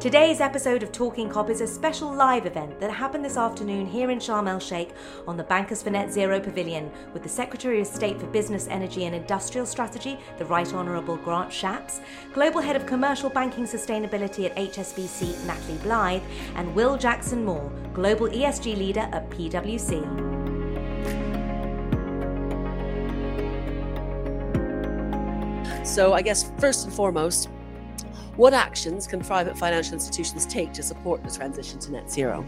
Today's episode of Talking COP is a special live event that happened this afternoon here in Sharm el Sheikh on the Bankers for Net Zero Pavilion with the Secretary of State for Business, Energy and Industrial Strategy, the Right Honourable Grant Shapps, Global Head of Commercial Banking Sustainability at HSBC, Natalie Blyth, and Will Jackson Moore, Global ESG Leader at PwC. So, I guess first and foremost, what actions can private financial institutions take to support the transition to net zero?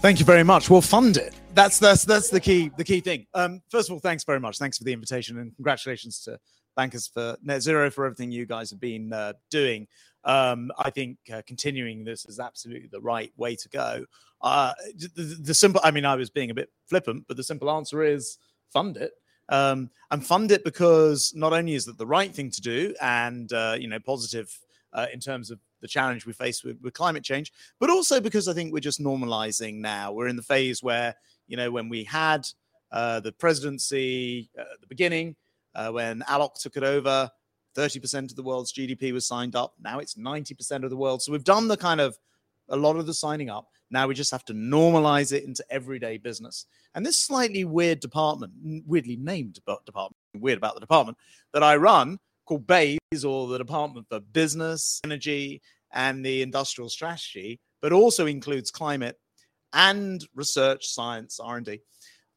Thank you very much. We'll fund it. That's that's that's the key the key thing. Um, first of all, thanks very much. Thanks for the invitation and congratulations to Bankers for Net Zero for everything you guys have been uh, doing. Um, I think uh, continuing this is absolutely the right way to go. Uh, the, the, simple, I mean, I was being a bit flippant, but the simple answer is fund it. Um, and fund it because not only is it the right thing to do and uh, you know positive uh, in terms of the challenge we face with, with climate change, but also because I think we're just normalizing now. We're in the phase where you know when we had uh, the presidency uh, at the beginning, uh, when Alok took it over, 30% of the world's GDP was signed up. Now it's 90% of the world. So we've done the kind of a lot of the signing up. Now we just have to normalize it into everyday business. And this slightly weird department, weirdly named department, weird about the department that I run called BEIS or the Department for Business, Energy, and the Industrial Strategy, but also includes climate and research, science, R&D.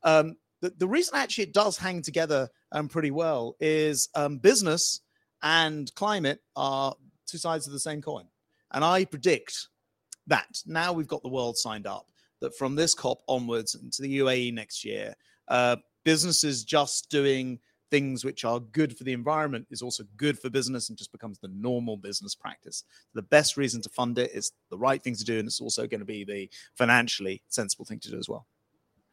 Um, the, the reason actually it does hang together um, pretty well is um, business and climate are two sides of the same coin. And I predict that now we've got the world signed up that from this COP onwards into the UAE next year, uh, businesses just doing things which are good for the environment is also good for business and just becomes the normal business practice. The best reason to fund it is the right thing to do, and it's also going to be the financially sensible thing to do as well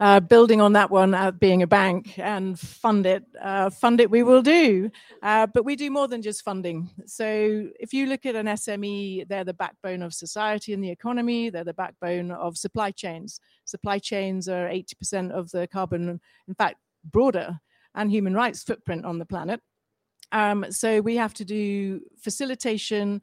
uh, building on that one, uh, being a bank and fund it, uh, fund it we will do. Uh, but we do more than just funding. So if you look at an SME, they're the backbone of society and the economy. They're the backbone of supply chains. Supply chains are 80% of the carbon, in fact, broader and human rights footprint on the planet. Um, so we have to do facilitation,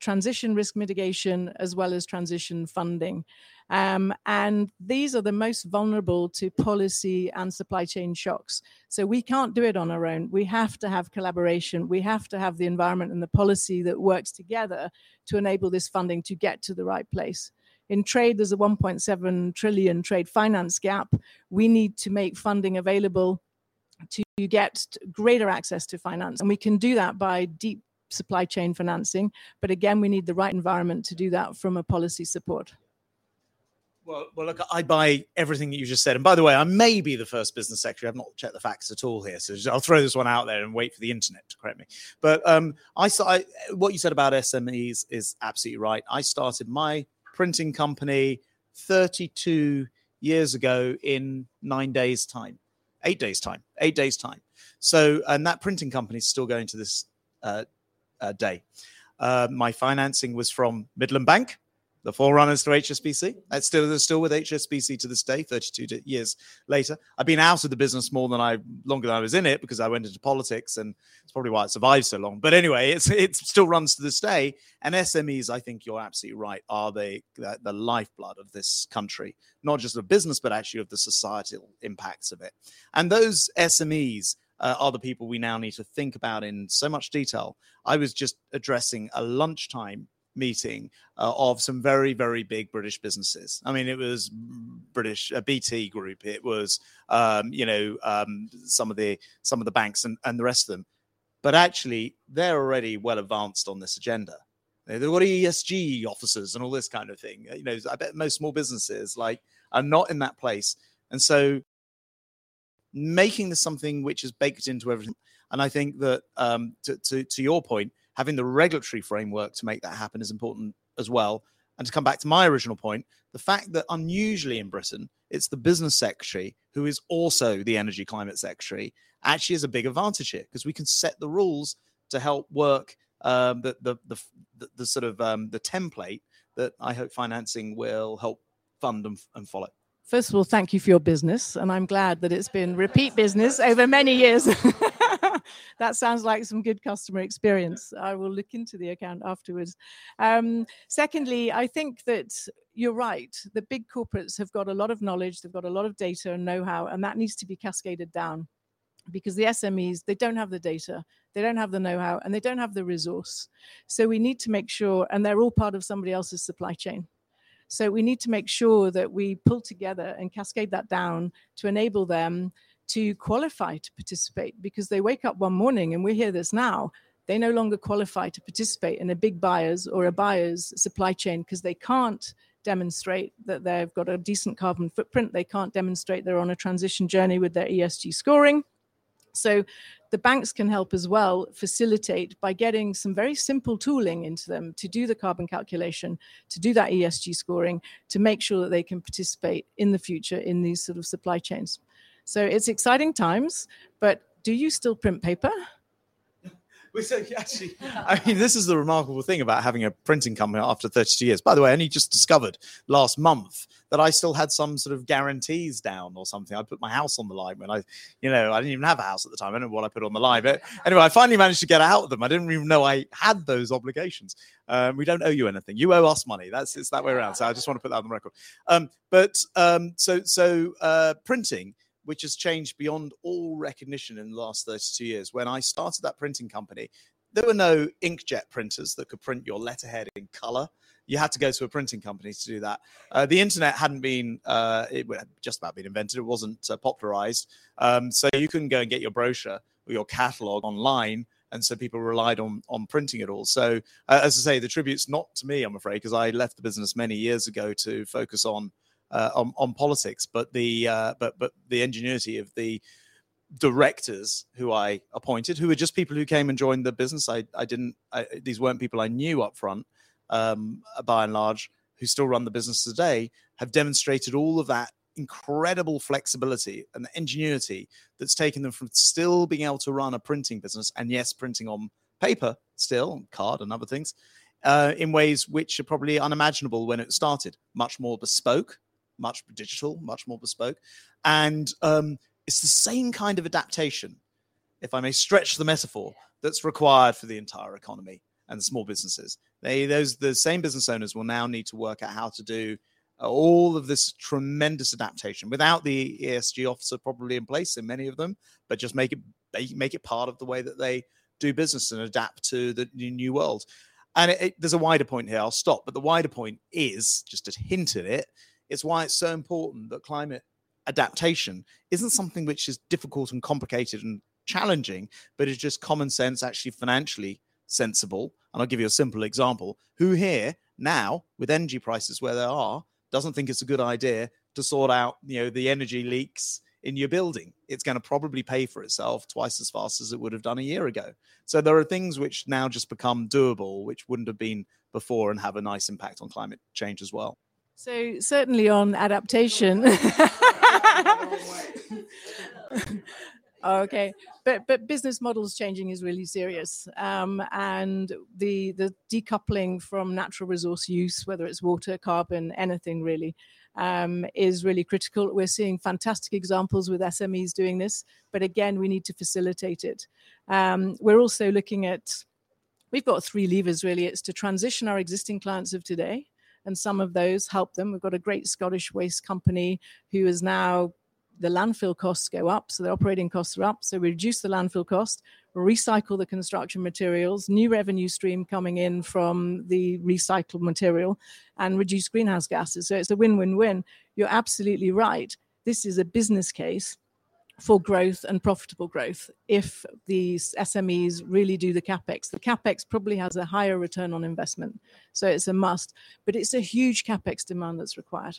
transition risk mitigation, as well as transition funding. Um, and these are the most vulnerable to policy and supply chain shocks. So we can't do it on our own. We have to have collaboration. We have to have the environment and the policy that works together to enable this funding to get to the right place. In trade, there's a 1.7 trillion trade finance gap. We need to make funding available to get greater access to finance. And we can do that by deep supply chain financing. But again, we need the right environment to do that from a policy support. Well, well, look, I buy everything that you just said. And by the way, I may be the first business secretary. I've not checked the facts at all here, so I'll throw this one out there and wait for the internet to correct me. But um, I, I, what you said about SMEs is absolutely right. I started my printing company 32 years ago in nine days' time, eight days' time, eight days' time. So, and that printing company is still going to this uh, uh, day. Uh, my financing was from Midland Bank the forerunners to HSBC. That's still still with HSBC to this day, 32 years later. I've been out of the business more than I longer than I was in it because I went into politics, and it's probably why it survived so long. But anyway, it's it still runs to this day. And SMEs, I think you're absolutely right, are they the, the lifeblood of this country, not just of business, but actually of the societal impacts of it. And those SMEs. Uh, are the people we now need to think about in so much detail. I was just addressing a lunchtime meeting uh, of some very very big british businesses. I mean it was british uh, bt group. It was um, you know um, some of the some of the banks and, and the rest of them. But actually they're already well advanced on this agenda. They've got esg officers and all this kind of thing. You know i bet most small businesses like are not in that place. And so making this something which is baked into everything and i think that um, to, to, to your point having the regulatory framework to make that happen is important as well. And to come back to my original point, the fact that unusually in Britain, it's the business secretary who is also the energy climate secretary actually is a big advantage here because we can set the rules to help work um, the, the, the, the, the sort of um, the template that I hope financing will help fund and, and follow. First of all, thank you for your business. And I'm glad that it's been repeat business over many years. that sounds like some good customer experience. I will look into the account afterwards. Um, secondly, I think that you're right. The big corporates have got a lot of knowledge, they've got a lot of data and know how, and that needs to be cascaded down because the SMEs, they don't have the data, they don't have the know how, and they don't have the resource. So we need to make sure, and they're all part of somebody else's supply chain. So we need to make sure that we pull together and cascade that down to enable them to qualify to participate because they wake up one morning and we hear this now they no longer qualify to participate in a big buyer's or a buyer's supply chain because they can't demonstrate that they've got a decent carbon footprint. They can't demonstrate they're on a transition journey with their esg scoring so the banks can help as well facilitate by getting some very simple tooling into them to do the carbon calculation, to do that ESG scoring, to make sure that they can participate in the future in these sort of supply chains. So it's exciting times, but do you still print paper? so actually, I mean, this is the remarkable thing about having a printing company after 32 years. By the way, I only just discovered last month that I still had some sort of guarantees down or something. I put my house on the line when I, you know, I didn't even have a house at the time. I don't know what I put on the line. But anyway, I finally managed to get out of them. I didn't even know I had those obligations. Um, we don't owe you anything. You owe us money. That's it's that way around. So I just want to put that on the record. Um, but um, so so uh, printing which has changed beyond all recognition in the last 32 years. When I started that printing company, there were no inkjet printers that could print your letterhead in color. You had to go to a printing company to do that. Uh, the internet hadn't been, uh, it had just about been invented. It wasn't uh, popularized. Um, so you couldn't go and get your brochure or your catalog online. And so people relied on on printing it all. So, uh, as I say, the tribute's not to me, I'm afraid, because I left the business many years ago to focus on uh, on, on politics, but the uh, but but the ingenuity of the directors who I appointed, who were just people who came and joined the business. I I didn't. I, these weren't people I knew up front, um, by and large, who still run the business today, have demonstrated all of that incredible flexibility and ingenuity that's taken them from still being able to run a printing business and yes, printing on paper still, card and other things, uh, in ways which are probably unimaginable when it started. Much more bespoke, much digital, much more bespoke. And um, it's the same kind of adaptation, if I may stretch the metaphor, that's required for the entire economy and small businesses. They, those, the same business owners will now need to work out how to do uh, all of this tremendous adaptation without the ESG officer probably in place in many of them, but just make it make it part of the way that they do business and adapt to the new world. And it, it, there's a wider point here. I'll stop, but the wider point is just to hint at it it's why it's so important that climate adaptation isn't something which is difficult and complicated and challenging, but is just common sense, actually financially sensible. And I'll give you a simple example. Who here now, with energy prices where they are, doesn't think it's a good idea to sort out, you know, the energy leaks in your building? It's going to probably pay for itself twice as fast as it would have done a year ago. So there are things which now just become doable, which wouldn't have been before and have a nice impact on climate change as well. So certainly on adaptation. okay, but but business models changing is really serious, um, and the the decoupling from natural resource use, whether it's water, carbon, anything really, um, is really critical. We're seeing fantastic examples with SMEs doing this, but again, we need to facilitate it. Um, we're also looking at we've got three levers really. It's to transition our existing clients of today and some of those help them. We've got a great Scottish waste company who is now the landfill costs go up, so the operating costs are up. So we reduce the landfill cost, recycle the construction materials, new revenue stream coming in from the recycled material, and reduce greenhouse gases. So it's a win win win. You're absolutely right. This is a business case for growth and profitable growth if these SMEs really do the capex. The capex probably has a higher return on investment, so it's a must, but it's a huge capex demand that's required.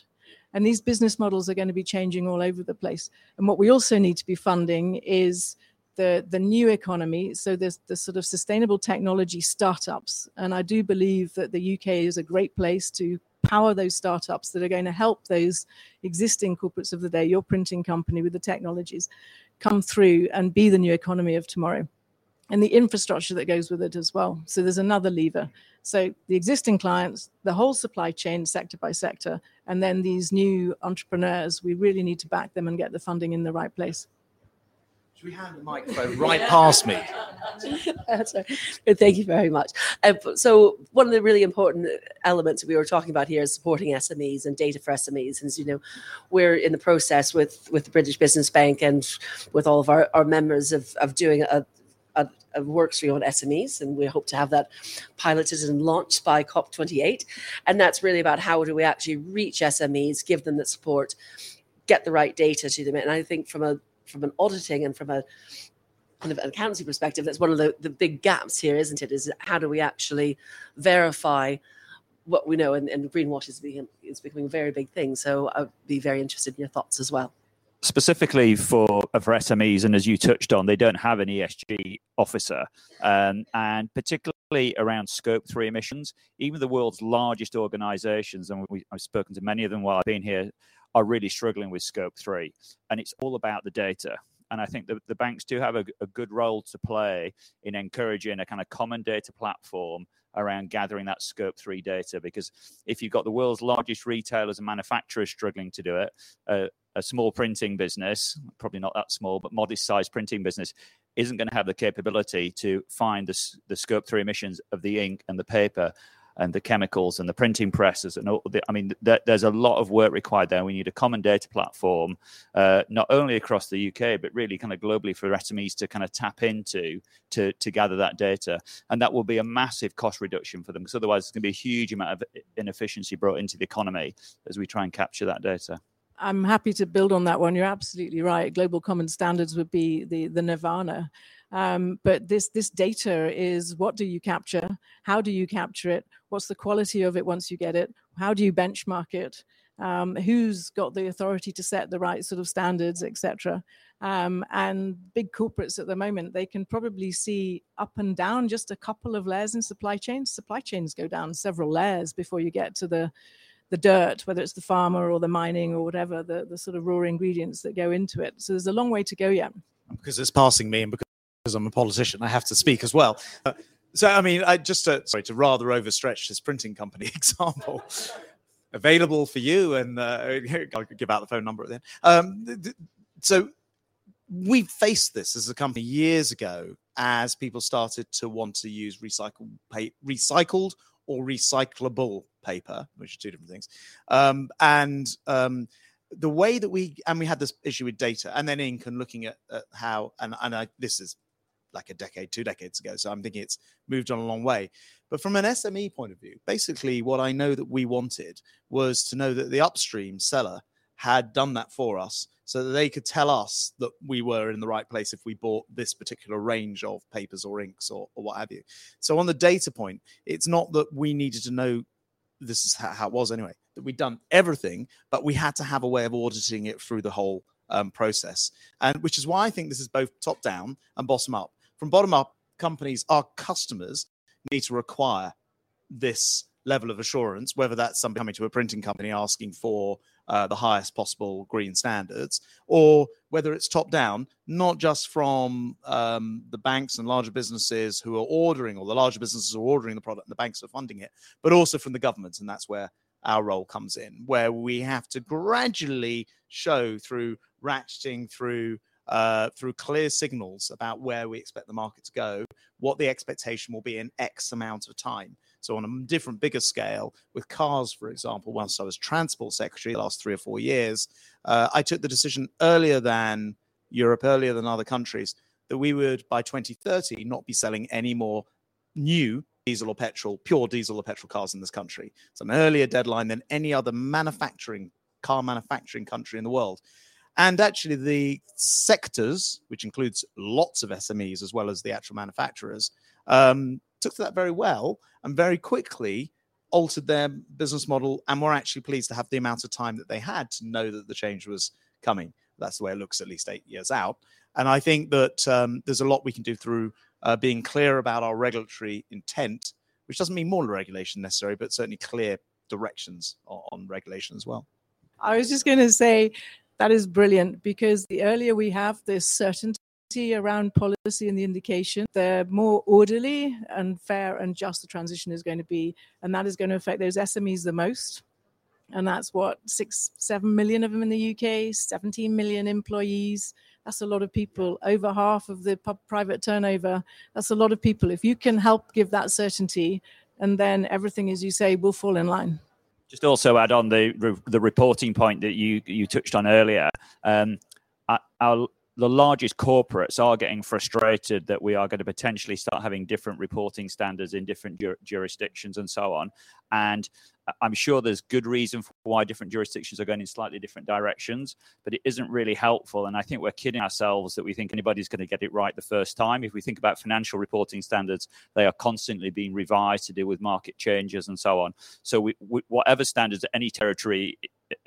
And these business models are going to be changing all over the place. And what we also need to be funding is the, the new economy. So there's the sort of sustainable technology startups. And I do believe that the UK is a great place to power those startups that are going to help those existing corporates of the day, your printing company with the technologies, come through and be the new economy of tomorrow. And the infrastructure that goes with it as well. So there's another lever. So the existing clients, the whole supply chain, sector by sector, and then these new entrepreneurs, we really need to back them and get the funding in the right place. Should we hand the microphone right past me? Thank you very much. Uh, so one of the really important elements we were talking about here is supporting SMEs and data for SMEs. And you know, we're in the process with with the British Business Bank and with all of our, our members of, of doing a, a, a work stream on SMEs, and we hope to have that piloted and launched by COP28. And that's really about how do we actually reach SMEs, give them the support, get the right data to them. And I think from a from an auditing and from a kind of an accountancy perspective, that's one of the, the big gaps here, isn't it? Is how do we actually verify what we know? And, and greenwash is, being, is becoming a very big thing. So I'd be very interested in your thoughts as well specifically for for SMEs, and as you touched on, they don't have an ESG officer, um, and particularly around Scope three emissions. Even the world's largest organisations, and we, I've spoken to many of them while I've been here, are really struggling with Scope three, and it's all about the data. And I think the, the banks do have a, a good role to play in encouraging a kind of common data platform around gathering that scope 3 data because if you've got the world's largest retailers and manufacturers struggling to do it uh, a small printing business, probably not that small, but modest sized printing business, isn't going to have the capability to find the, the scope three emissions of the ink and the paper and the chemicals and the printing presses and all the, I mean, th- there's a lot of work required there. We need a common data platform, uh, not only across the UK, but really kind of globally for SMEs to kind of tap into to, to gather that data. And that will be a massive cost reduction for them because otherwise it's going to be a huge amount of inefficiency brought into the economy as we try and capture that data. I'm happy to build on that one. You're absolutely right. Global common standards would be the the nirvana. Um, but this this data is what do you capture? How do you capture it? What's the quality of it once you get it? How do you benchmark it? Um, who's got the authority to set the right sort of standards, etc. Um, and big corporates at the moment, they can probably see up and down just a couple of layers in supply chains. Supply chains go down several layers before you get to the the dirt, whether it's the farmer or the mining or whatever, the, the sort of raw ingredients that go into it. So there's a long way to go yet. Because it's passing me and because I'm a politician, I have to speak as well. Uh, so, I mean, I just to, sorry to rather overstretch this printing company example. Available for you, and uh, I'll give out the phone number at the end. Um, th- so, we faced this as a company years ago as people started to want to use recycled, recycled or recyclable paper, which are two different things. Um, and um, the way that we and we had this issue with data and then ink and looking at, at how and and I, this is like a decade, two decades ago. So I'm thinking it's moved on a long way. But from an SME point of view, basically what I know that we wanted was to know that the upstream seller had done that for us so that they could tell us that we were in the right place if we bought this particular range of papers or inks or, or what have you. So on the data point, it's not that we needed to know this is how, it was anyway, that we'd done everything, but we had to have a way of auditing it through the whole um, process. And which is why I think this is both top down and bottom up. From bottom up, companies, our customers need to require this level of assurance, whether that's somebody coming to a printing company asking for uh, the highest possible green standards, or whether it's top down, not just from um, the banks and larger businesses who are ordering, or the larger businesses are ordering the product and the banks are funding it, but also from the government. And that's where our role comes in, where we have to gradually show through ratcheting through uh, through clear signals about where we expect the market to go, what the expectation will be in X amount of time. So on a different, bigger scale, with cars, for example, once I was transport secretary the last three or four years, uh, I took the decision earlier than Europe, earlier than other countries, that we would by 2030 not be selling any more new diesel or petrol, pure diesel or petrol cars in this country. It's an earlier deadline than any other manufacturing car manufacturing country in the world. And actually, the sectors, which includes lots of SMEs as well as the actual manufacturers, um, took to that very well and very quickly altered their business model and were actually pleased to have the amount of time that they had to know that the change was coming. That's the way it looks at least eight years out. And I think that um, there's a lot we can do through uh, being clear about our regulatory intent, which doesn't mean more regulation necessary, but certainly clear directions on, on regulation as well. I was just going to say that is brilliant because the earlier we have this certainty around policy and the indication, the more orderly and fair and just the transition is going to be. And that is going to affect those SMEs the most. And that's what six, seven million of them in the UK, 17 million employees. That's a lot of people, over half of the private turnover. That's a lot of people. If you can help give that certainty, and then everything, as you say, will fall in line. Just also add on the the reporting point that you you touched on earlier. Um, our the largest corporates are getting frustrated that we are going to potentially start having different reporting standards in different jur- jurisdictions and so on. And I'm sure there's good reason for why different jurisdictions are going in slightly different directions, but it isn't really helpful. And I think we're kidding ourselves that we think anybody's going to get it right the first time. If we think about financial reporting standards, they are constantly being revised to deal with market changes and so on. So we, we, whatever standards any territory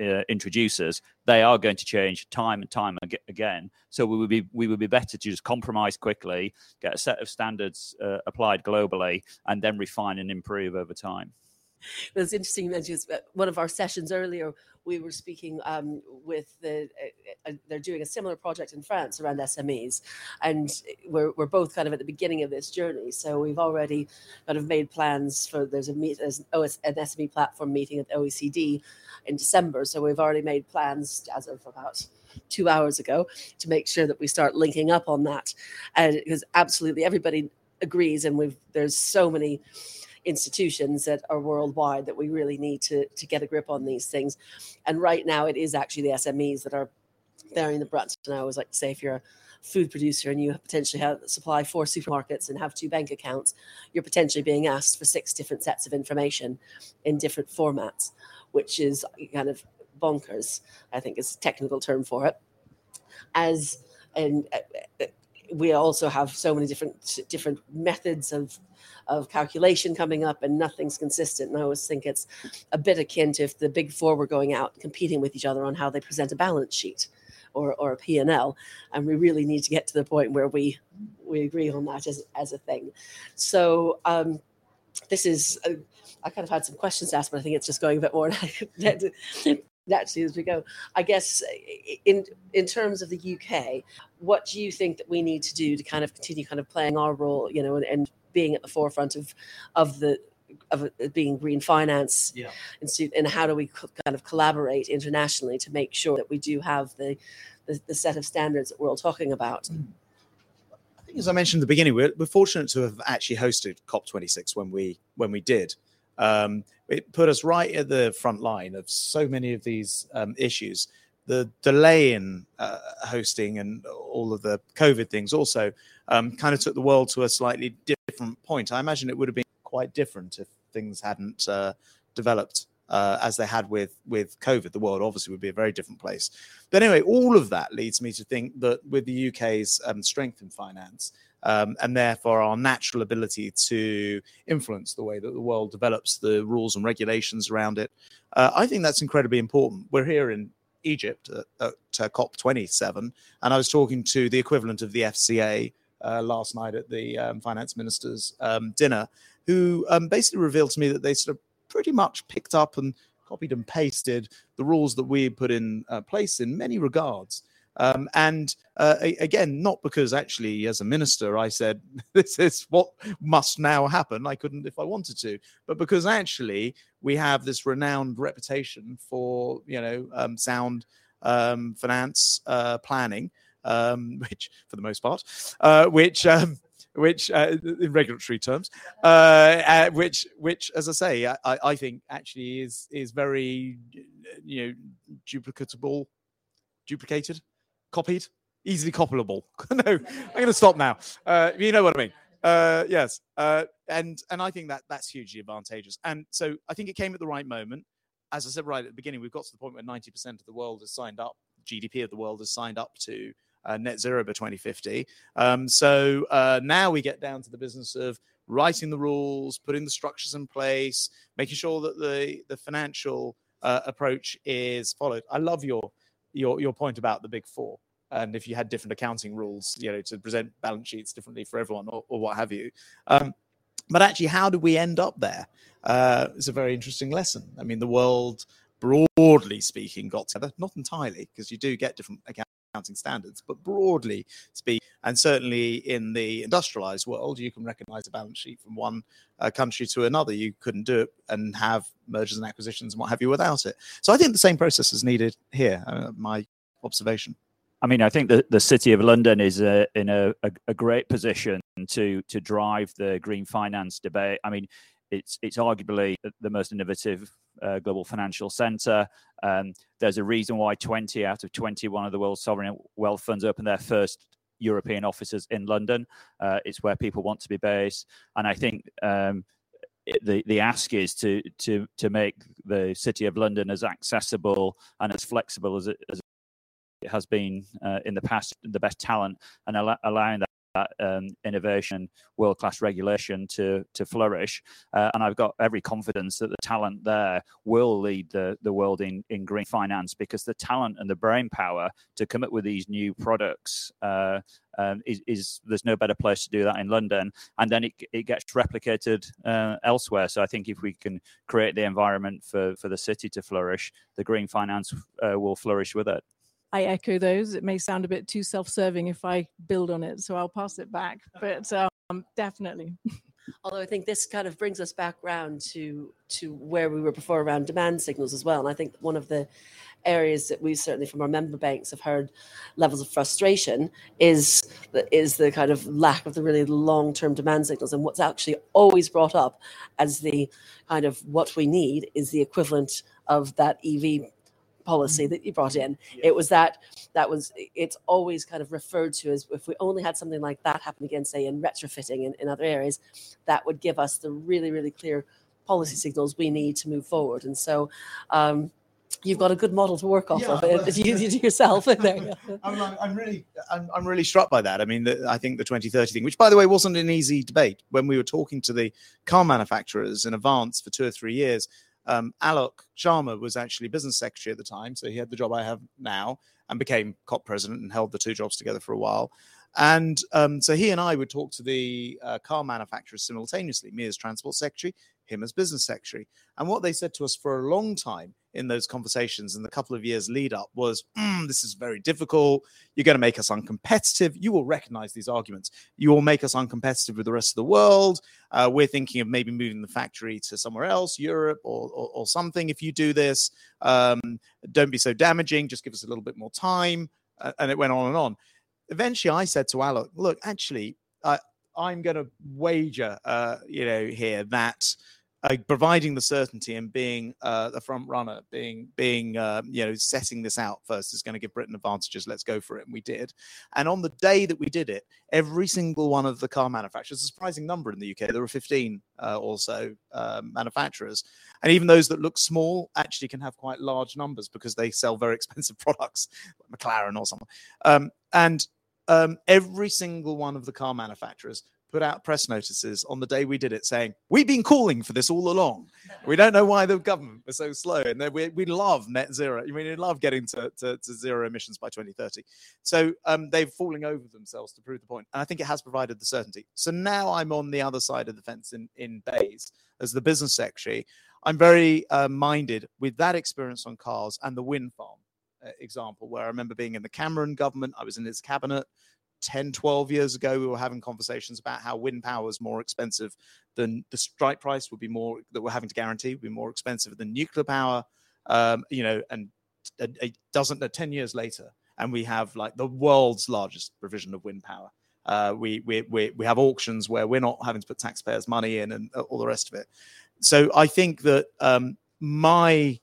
uh, introduces, they are going to change time and time again. So we would be we would be better to just compromise quickly, get a set of standards uh, applied globally, and then refine and improve over time. It was interesting. Mentions uh, one of our sessions earlier. We were speaking um, with the. Uh, uh, they're doing a similar project in France around SMEs, and we're we're both kind of at the beginning of this journey. So we've already kind of made plans for. There's a meet as an, OS, an SME platform meeting at the OECD in December. So we've already made plans as of about two hours ago to make sure that we start linking up on that, and because absolutely everybody agrees, and we've there's so many institutions that are worldwide that we really need to to get a grip on these things. And right now, it is actually the SMEs that are bearing the brunt. And I always like to say, if you're a food producer and you potentially have supply four supermarkets and have two bank accounts, you're potentially being asked for six different sets of information in different formats, which is kind of bonkers. I think is a technical term for it. As and we also have so many different different methods of of calculation coming up and nothing's consistent. And I always think it's a bit akin to if the big four were going out competing with each other on how they present a balance sheet or, or a P&L. And we really need to get to the point where we, we agree on that as, as a thing. So um, this is, uh, I kind of had some questions asked, but I think it's just going a bit more naturally as we go. I guess in in terms of the UK, what do you think that we need to do to kind of continue kind of playing our role, you know, and, and being at the forefront of of the of being green finance yeah. and how do we kind of collaborate internationally to make sure that we do have the the, the set of standards that we're all talking about. Hmm. I think as I mentioned at the beginning we're, we're fortunate to have actually hosted COP26 when we when we did um, it put us right at the front line of so many of these um, issues the delay in uh, hosting and all of the COVID things also um, kind of took the world to a slightly different point. I imagine it would have been quite different if things hadn't uh, developed uh, as they had with with COVID. The world obviously would be a very different place. But anyway, all of that leads me to think that with the UK's um, strength in finance. Um, and therefore, our natural ability to influence the way that the world develops the rules and regulations around it. Uh, I think that's incredibly important. We're here in Egypt at, at uh, COP27, and I was talking to the equivalent of the FCA uh, last night at the um, finance minister's um, dinner, who um, basically revealed to me that they sort of pretty much picked up and copied and pasted the rules that we put in uh, place in many regards. Um, and uh, again, not because actually, as a minister, I said this is what must now happen. I couldn't if I wanted to, but because actually we have this renowned reputation for you know um, sound um, finance uh, planning, um, which for the most part, uh, which. Um, which, uh, in regulatory terms, uh, uh, which, which, as I say, I, I think actually is is very, you know, duplicatable, duplicated copied, easily copyable. no, I'm going to stop now. Uh, you know what I mean. Uh, yes, uh, and and I think that that's hugely advantageous. And so I think it came at the right moment. As I said right at the beginning, we've got to the point where 90% of the world has signed up. GDP of the world has signed up to uh, net zero by 2050. Um, so uh, now we get down to the business of writing the rules, putting the structures in place, making sure that the the financial uh, approach is followed. I love your your your point about the big four and if you had different accounting rules, you know, to present balance sheets differently for everyone or, or what have you. Um, but actually, how do we end up there? Uh, it's a very interesting lesson. I mean, the world, broadly speaking, got together, not entirely, because you do get different accounting standards, but broadly speak, and certainly in the industrialized world, you can recognize a balance sheet from one uh, country to another. You couldn't do it and have mergers and acquisitions and what have you without it. So I think the same process is needed here. Uh, my observation. I mean, I think that the City of London is uh, in a, a, a, great position to to drive the green finance debate. I mean, it's it's arguably the most innovative uh, global financial center. Um, there's a reason why 20 out of 21 of the world's sovereign wealth funds open their first European offices in London. Uh, it's where people want to be based, and I think. Um, the the ask is to to to make the city of London as accessible and as flexible as it, as it has been uh, in the past, the best talent, and al- allowing that. Um, innovation, world class regulation to to flourish, uh, and I've got every confidence that the talent there will lead the the world in in green finance because the talent and the brain power to come up with these new products uh, um, is, is, there's no better place to do that in London, and then it, it gets replicated uh, elsewhere. So I think if we can create the environment for for the city to flourish, the green finance uh, will flourish with it. I echo those. It may sound a bit too self-serving if I build on it, so I'll pass it back. But um, definitely. Although I think this kind of brings us back round to to where we were before around demand signals as well. And I think one of the areas that we certainly from our member banks have heard levels of frustration is the, is the kind of lack of the really long term demand signals. And what's actually always brought up as the kind of what we need is the equivalent of that EV policy mm-hmm. that you brought in. Yeah. It was that that was it's always kind of referred to as if we only had something like that happen again, say in retrofitting in, in other areas, that would give us the really, really clear policy signals we need to move forward. And so um, you've got a good model to work off yeah, of it you, you yourself there. I'm, I'm, really I'm, I'm, really struck by that i mean the, i think the 2030 thing which by the way wasn't an easy debate when we were talking to the car manufacturers in advance for two or three years um, Alok Sharma was actually business secretary at the time, so he had the job I have now and became COP president and held the two jobs together for a while. And um, so he and I would talk to the uh, car manufacturers simultaneously, me as transport secretary, him as business secretary. And what they said to us for a long time in those conversations in the couple of years lead up was mm, this is very difficult. You're going to make us uncompetitive. You will recognize these arguments. You will make us uncompetitive with the rest of the world. Uh, we're thinking of maybe moving the factory to somewhere else, Europe or, or, or something. If you do this, um, don't be so damaging. Just give us a little bit more time. Uh, and it went on and on. Eventually, I said to Alok, look, actually, uh, I'm going to wager, uh, you know, here that uh, providing the certainty and being uh, the front runner, being being uh, you know setting this out first is going to give Britain advantages. Let's go for it, and we did. And on the day that we did it, every single one of the car manufacturers, a surprising number in the UK, there were 15 uh, or so um, manufacturers, and even those that look small actually can have quite large numbers because they sell very expensive products, like McLaren or something. Um, and um, every single one of the car manufacturers put out press notices on the day we did it saying, We've been calling for this all along. We don't know why the government was so slow. And we, we love net zero. I mean, we love getting to, to, to zero emissions by 2030. So um, they're falling over themselves to prove the point. And I think it has provided the certainty. So now I'm on the other side of the fence in, in BEIS as the business secretary. I'm very uh, minded with that experience on cars and the wind farm example, where I remember being in the Cameron government, I was in his cabinet 10, 12 years ago, we were having conversations about how wind power is more expensive than the strike price would be more that we're having to guarantee would be more expensive than nuclear power. Um, you know, and it doesn't. uh, 10 years later, and we have like the world's largest provision of wind power. Uh, we, we, we, we have auctions where we're not having to put taxpayers' money in and all the rest of it. So I think that um, my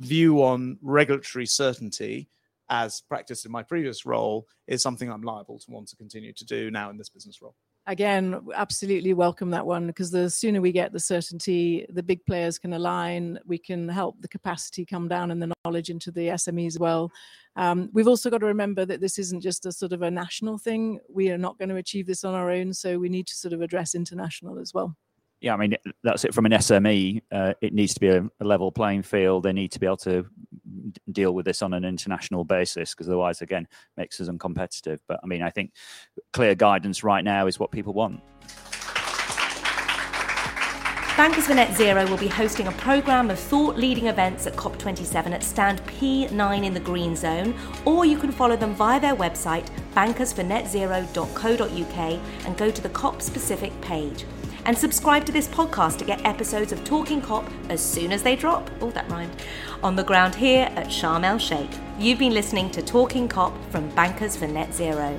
view on regulatory certainty as practiced in my previous role is something I'm liable to want to continue to do now in this business role. Again, absolutely welcome that one because the sooner we get the certainty, the big players can align. We can help the capacity come down and the knowledge into the SMEs as well. Um, we've also got to remember that this isn't just a sort of a national thing. We are not going to achieve this on our own, so we need to sort of address international as well yeah, I mean that's it from an SME. Uh, it needs to be a, a, level playing field. They need to be able to deal with this on an international basis because otherwise, again, makes us uncompetitive. But I mean, I think clear guidance right now is what people want. Bankers for Net Zero will be hosting a programme of thought leading events at COP27 at stand P9 in the Green Zone, or you can follow them via their website, bankersfornetzero.co.uk, and go to the COP specific page. And subscribe to this podcast to get episodes of Talking COP as soon as they drop. Oh, that rhymed. On the ground here at Sharm el Sheikh. You've been listening to Talking COP from Bankers for Net Zero.